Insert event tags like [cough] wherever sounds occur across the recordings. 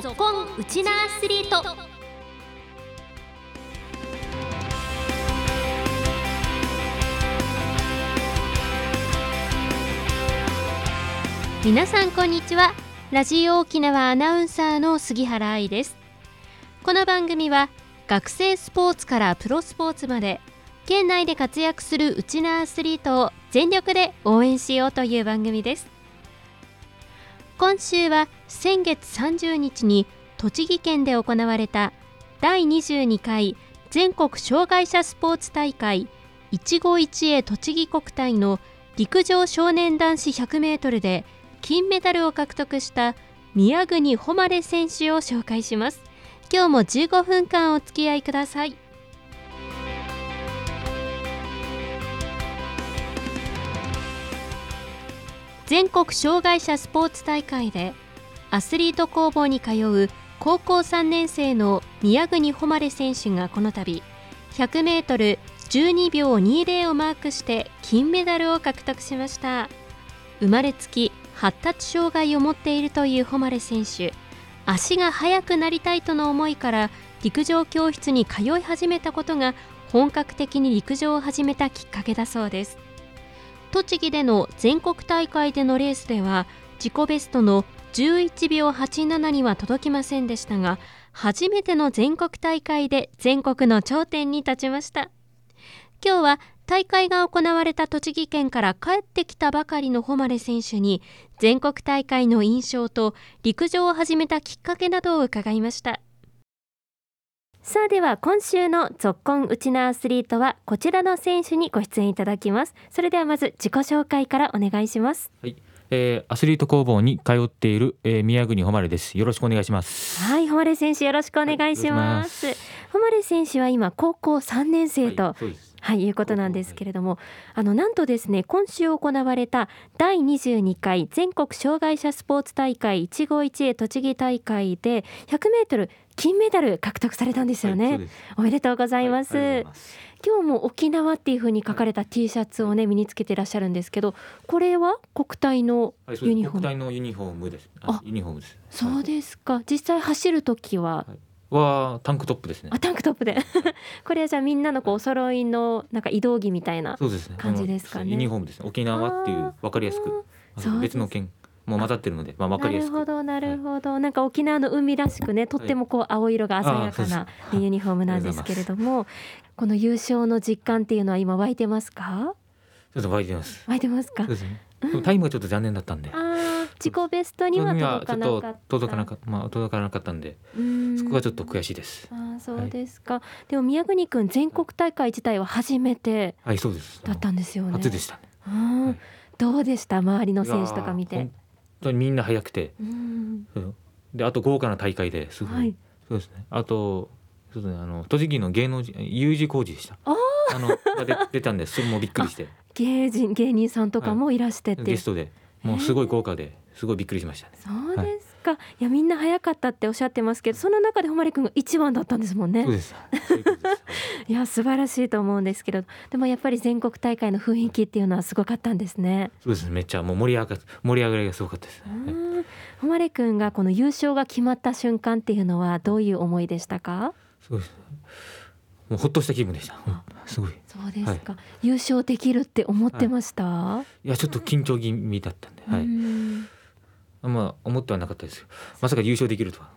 ぞっこんウチナアスリート。皆さんこんにちは。ラジオ沖縄アナウンサーの杉原愛です。この番組は学生スポーツからプロスポーツまで県内で活躍するウチナアスリートを全力で応援しようという番組です。今週は先月30日に栃木県で行われた第22回全国障害者スポーツ大会一期一会栃木国体の陸上少年男子 100m で金メダルを獲得した宮国誉選手を紹介します。今日も15分間お付き合いください。全国障害者スポーツ大会でアスリート工房に通う高校3年生の宮国誉選手がこの度 100m12 秒20をマークして金メダルを獲得しました。生まれつき発達障害を持っているという誉選手。足が速くなりたいとの思いから陸上教室に通い始めたことが本格的に陸上を始めたきっかけだそうです。栃木での全国大会でのレースでは自己ベストの11秒87には届きませんでしたが初めての全国大会で全国の頂点に立ちました。今日は大会が行われた栃木県から帰ってきたばかりの誉選手に全国大会の印象と陸上を始めたきっかけなどを伺いました。さあでは今週の「ぞっこんウチナアスリート」はこちらの選手にご出演いただきます。それではまず自己紹介からお願いします。はい。えー、アスリート工房に通っている、えー、宮国誉です。よろしくお願いします。はい誉選手よろしくお願いします、はい、誉選手は今高校3年生と、はい、はい、いうことなんですけれども、あのなんとですね今週行われた第22回全国障害者スポーツ大会一期一会栃木大会で100メートル金メダル獲得されたんですよね、はい、おめでとうございます。はい、ます。今日も沖縄っていう風に書かれた T シャツをね身につけてらっしゃるんですけどこれは国体のユニフォーム、国体のユニフォームです。あユニフォームです。そうですか。実際走る時は、はタンクトップですね。あタンクトップで [laughs] これはじゃあみんなのこうお揃いのなんか移動着みたいな感じですかね。ねユニフォームですね。沖縄っていうわかりやすく別の県もう混ざってるので、まあわかりやすく。なるほどなるほど、はい、なんか沖縄の海らしくねとってもこう青色が鮮やかなユニフォームなんですけれども、この優勝の実感っていうのは今湧いてますか？ちょっと湧いてます。湧いてますか？そうですね。タイムがちょっと残念だったんで。自己ベストには届かなかった。届かなかまあ届かなかったんで。そこがちょっと悔しいです。あそうですか、はい、でも宮国くん全国大会自体は初めてはいそうです。だったんですよね。初でしたね、はい、どうでした？周りの選手とか見て。本当にみんな速くて、うん、であと豪華な大会ですごい、はい、そうですね。あとそうですねあの栃木の芸能人 U 字工事でした。ああのが出たんでそれもびっくりして芸人芸人さんとかもいらしてって、ゲストで。もうすごい豪華ですごいびっくりしました、ね、そうですか、はい、いやみんな早かったっておっしゃってますけどその中で誉君が一番だったんですもんね。そうです。[laughs] いや素晴らしいと思うんですけどでもやっぱり全国大会の雰囲気っていうのはすごかったんですね。そうですめっちゃもう盛り上が盛り上がりがすごかったです。ね誉君がこの優勝が決まった瞬間っていうのはどういう思いでしたか？そうですもうほっとした気分でした。すごい。そうですか、はい、優勝できるって思ってました？はい、いやちょっと緊張気味だったんで、はい。まあ思ってはなかったですよ。まさか優勝できるとは。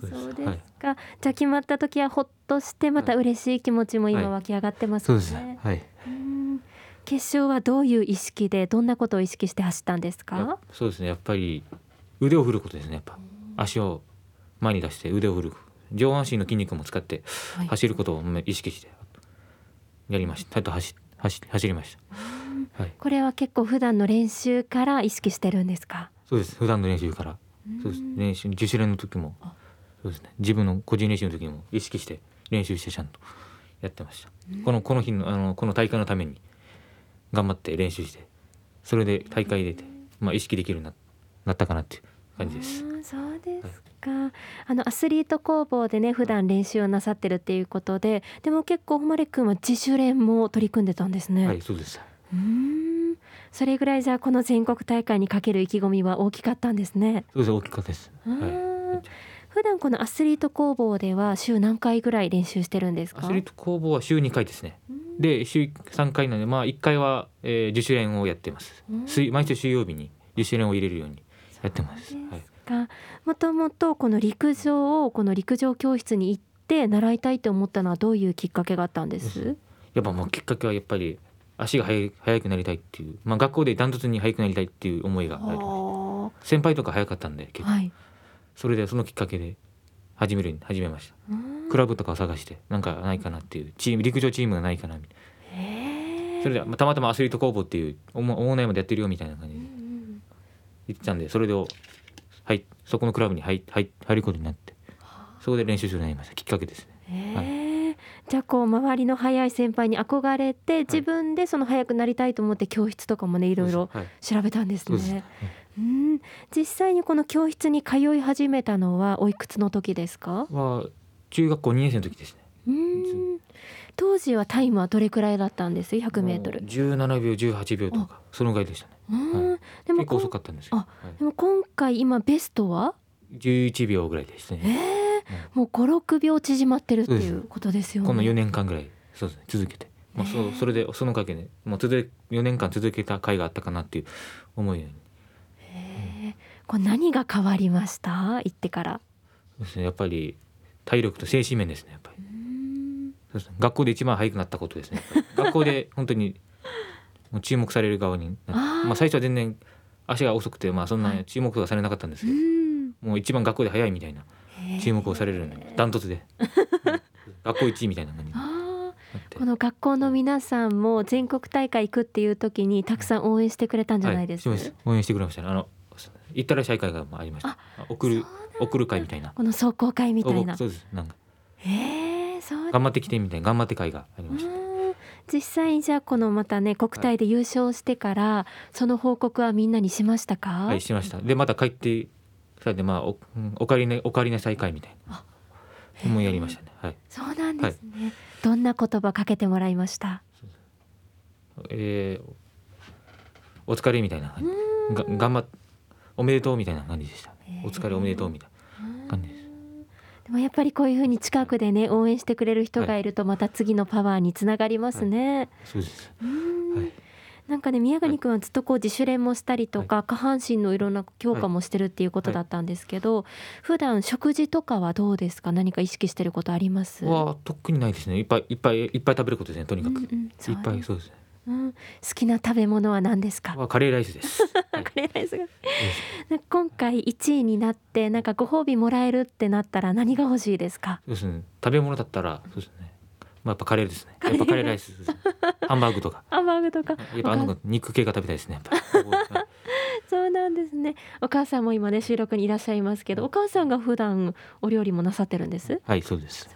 そうですか、はい、じゃあ決まった時はほっとしてまた嬉しい気持ちも今湧き上がってますね。はい、そうですはい。決勝はどういう意識でどんなことを意識して走ったんですか？そうですね。やっぱり腕を振ることですね。やっぱ足を前に出して腕を振る。上半身の筋肉も使って走ることを意識してやりました。と走走走りました。はい。これは結構普段の練習から意識してるんですか？そうです。普段の練習から。そうです。練習自主練の時もそうですね。自分の個人練習の時も意識して練習してちゃんとやってました。このこの日のあのこの大会のために頑張って練習してそれで大会出て、まあ、意識できるようになったかなっていう感じです。そうですか、はい、あのアスリート工房でね普段練習をなさってるっていうことででも結構誉君は自主練も取り組んでたんですね。はいそうです。うん。それぐらいじゃこの全国大会にかける意気込みは大きかったんですね。そうです大きかったです。はい、普段このアスリート工房では週何回ぐらい練習してるんですか？アスリート工房は週2回ですね。で週3回なのでまあ1回は、えー、自主練をやってます。水毎週水曜日に自主練を入れるようにやってます。はい。もともとこの陸上をこの陸上教室に行って習いたいと思ったのはどういうきっかけがあったんです？やっぱもうきっかけはやっぱり足が速速くなりたいっていう、まあ、学校でダントツに速くなりたいっていう思いがあり先輩とか速かったんで結構、はい、それでそのきっかけで始める始めました。クラブとかを探してなんかないかなっていうチーム陸上チームがないかなみたいな。それでたまたまアスリート工房っていうオーナーまでやってるよみたいな感じで言ってたんでそれではいそこのクラブに入入入ることになってそこで練習するようになりました。きっかけですね。はい。じゃあこう周りの速い先輩に憧れて自分でその速くなりたいと思って教室とかもねいろいろ調べたんですね。うん。実際にこの教室に通い始めたのはおいくつの時ですか？は中学校2年生の時ですね。うん当時はタイムはどれくらいだったんです？100メートル。17秒18秒とかそのぐらいでしたね、はい、でも結構遅かったんですよ、はい、でも今回今ベストは？11秒ぐらいですね、えー。もう56秒縮まってるっていうことですよね。この4年間ぐらいそうです、ね、続けて。まあ、そうそれでそのかけで、もう続4年間続けた回があったかなっていう思いに。へえこれ何が変わりました？行ってから。ですねやっぱり体力と精神面ですねやっぱりそうです、ね、学校で一番速くなったことですね。学校で [laughs] 本当にもう注目される側にまあ最初は全然足が遅くてまあそんな注目がされなかったんですけど、もう一番学校で速いみたいな注目をされるのダントツで、[laughs] 学校一位みたいな感じこの学校の皆さんも全国大会行くっていう時にたくさん応援してくれたんじゃないです？か、はい、応援してくれました、ね、あの行ったらしい会がありました。送る送る会みたいな。この壮行会みたいな。そうです。なんか頑張ってきてみたいな頑張って会がありました実際じゃあこのまたね国体で優勝してから、はい、その報告はみんなにしましたか？はいしましたでまた帰ってそれでまあおおかえりねおかえりなさい会みたいなもやりましたね。はい。そうなんですね。はい、どんな言葉かけてもらいました？えー、お疲れみたいな。が頑張っおめでとうみたいな感じでした。お疲れおめでとうみたいな感じでもやっぱりこういうふうに近くでね応援してくれる人がい。るとまた次のパワーにつながりますね。はい、そうです。はい。なんかね宮國君はずっとこう自主練もしたりとか、はい、下半身のいろんな強化もしてるっていうことだったんですけど、はい、普段食事とかはどうですか？何か意識してることあります？は特にないですね。いっぱいいっぱいいっぱい食べることですねとにかく、うんうん、いっぱいそうですねうん、好きな食べ物は何ですか？カレーライスです。[laughs] カレーライスが。今回1位になって、なんかご褒美もらえるってなったら、何が欲しいですか？そうですね。食べ物だったら、そうですね。まあ、やっぱカレーですね。やっぱカレーライス。[laughs] ハンバーグとか。ハンバーグとか。やっぱあの肉系が食べたいですね。[laughs] そうなんですね。お母さんも今ね収録にいらっしゃいますけど、お母さんが普段お料理もなさってるんです？はい、そうです。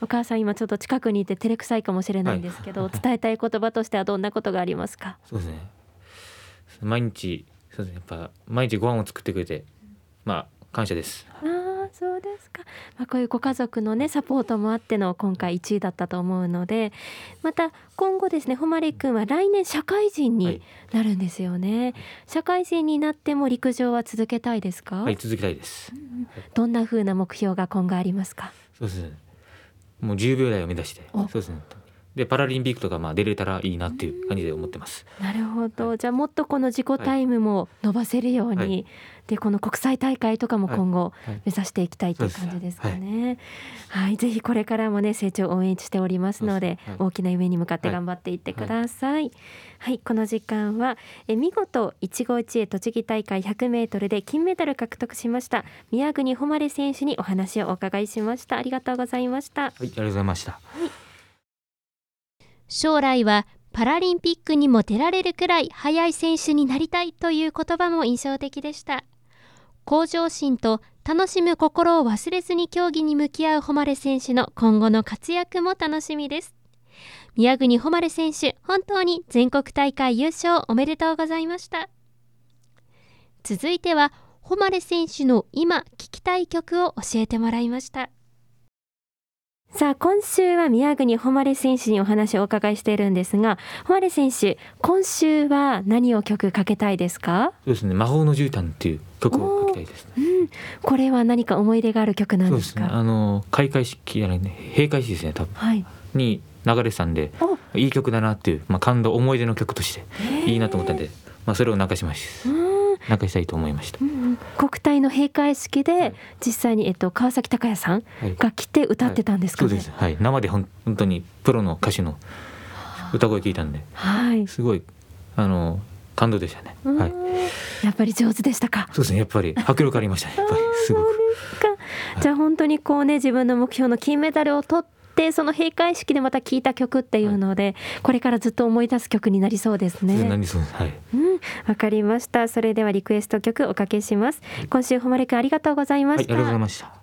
お母さん今ちょっと近くにいて照れくさいかもしれないんですけど、はい、伝えたい言葉としてはどんなことがありますか？そうですね。毎日そうですね。やっぱ毎日ご飯を作ってくれて、まあ感謝です。ああ、そうですか。まあ、こういうご家族のねサポートもあっての今回1位だったと思うのでまた今後ですね誉君は来年社会人になるんですよね、はい、社会人になっても陸上は続けたいですか？はい続けたいです、どんな風な目標が今後ありますか？そうですねもう10秒台を目指してそうですねでパラリンピックとかまあ出れたらいいなっていう感じで思ってます。なるほど、はい、じゃあもっとこの自己タイムも伸ばせるように、はい、でこの国際大会とかも今後目指していきたいという感じですかね。はい、はい、ぜひこれからもね成長を応援しておりますので、大きな夢に向かって頑張っていってください。はい、この時間はえ見事一期一会栃木大会100メートルで金メダル獲得しました宮国誉選手にお話をお伺いしました。ありがとうございました。はい、ありがとうございました。はい将来はパラリンピックにも出られるくらい速い選手になりたいという言葉も印象的でした。向上心と楽しむ心を忘れずに競技に向き合う誉選手の今後の活躍も楽しみです。宮国誉選手本当に全国大会優勝おめでとうございました。続いては誉選手の今聴きたい曲を教えてもらいました。さあ今週は宮国誉選手にお話をお伺いしているんですが誉選手今週は何を曲かけたいですか？そうですね。魔法の絨毯っていう曲をかけたいですね、うん、これは何か思い出がある曲なんですか、ね、あの開会式じゃないね閉会式ですね多分、はい、に流れてたんでいい曲だなっていう、まあ、感動思い出の曲としていいなと思ったんで、まあ、それを流しました。なんかしたいと思いました、うん、国体の閉会式で実際に、えっと、川崎隆也さんが来て歌ってたんですか、ね。はい。はい、そうです。はい。生で本当にプロの歌手の歌声聞いたんで、はい、すごいあの感動でしたね、はい、やっぱり上手でしたか。そうですね。やっぱり迫力ありましたね。やっぱり。すごく。じゃあ本当にこうね自分の目標の金メダルを取ってってその閉会式でまた聴いた曲っていうので、はい、これからずっと思い出す曲になりそうですね。なりそうはい。うん、わかりました。それではリクエスト曲おかけします。今週誉くんありがとうございました。はい、ありがとうございました。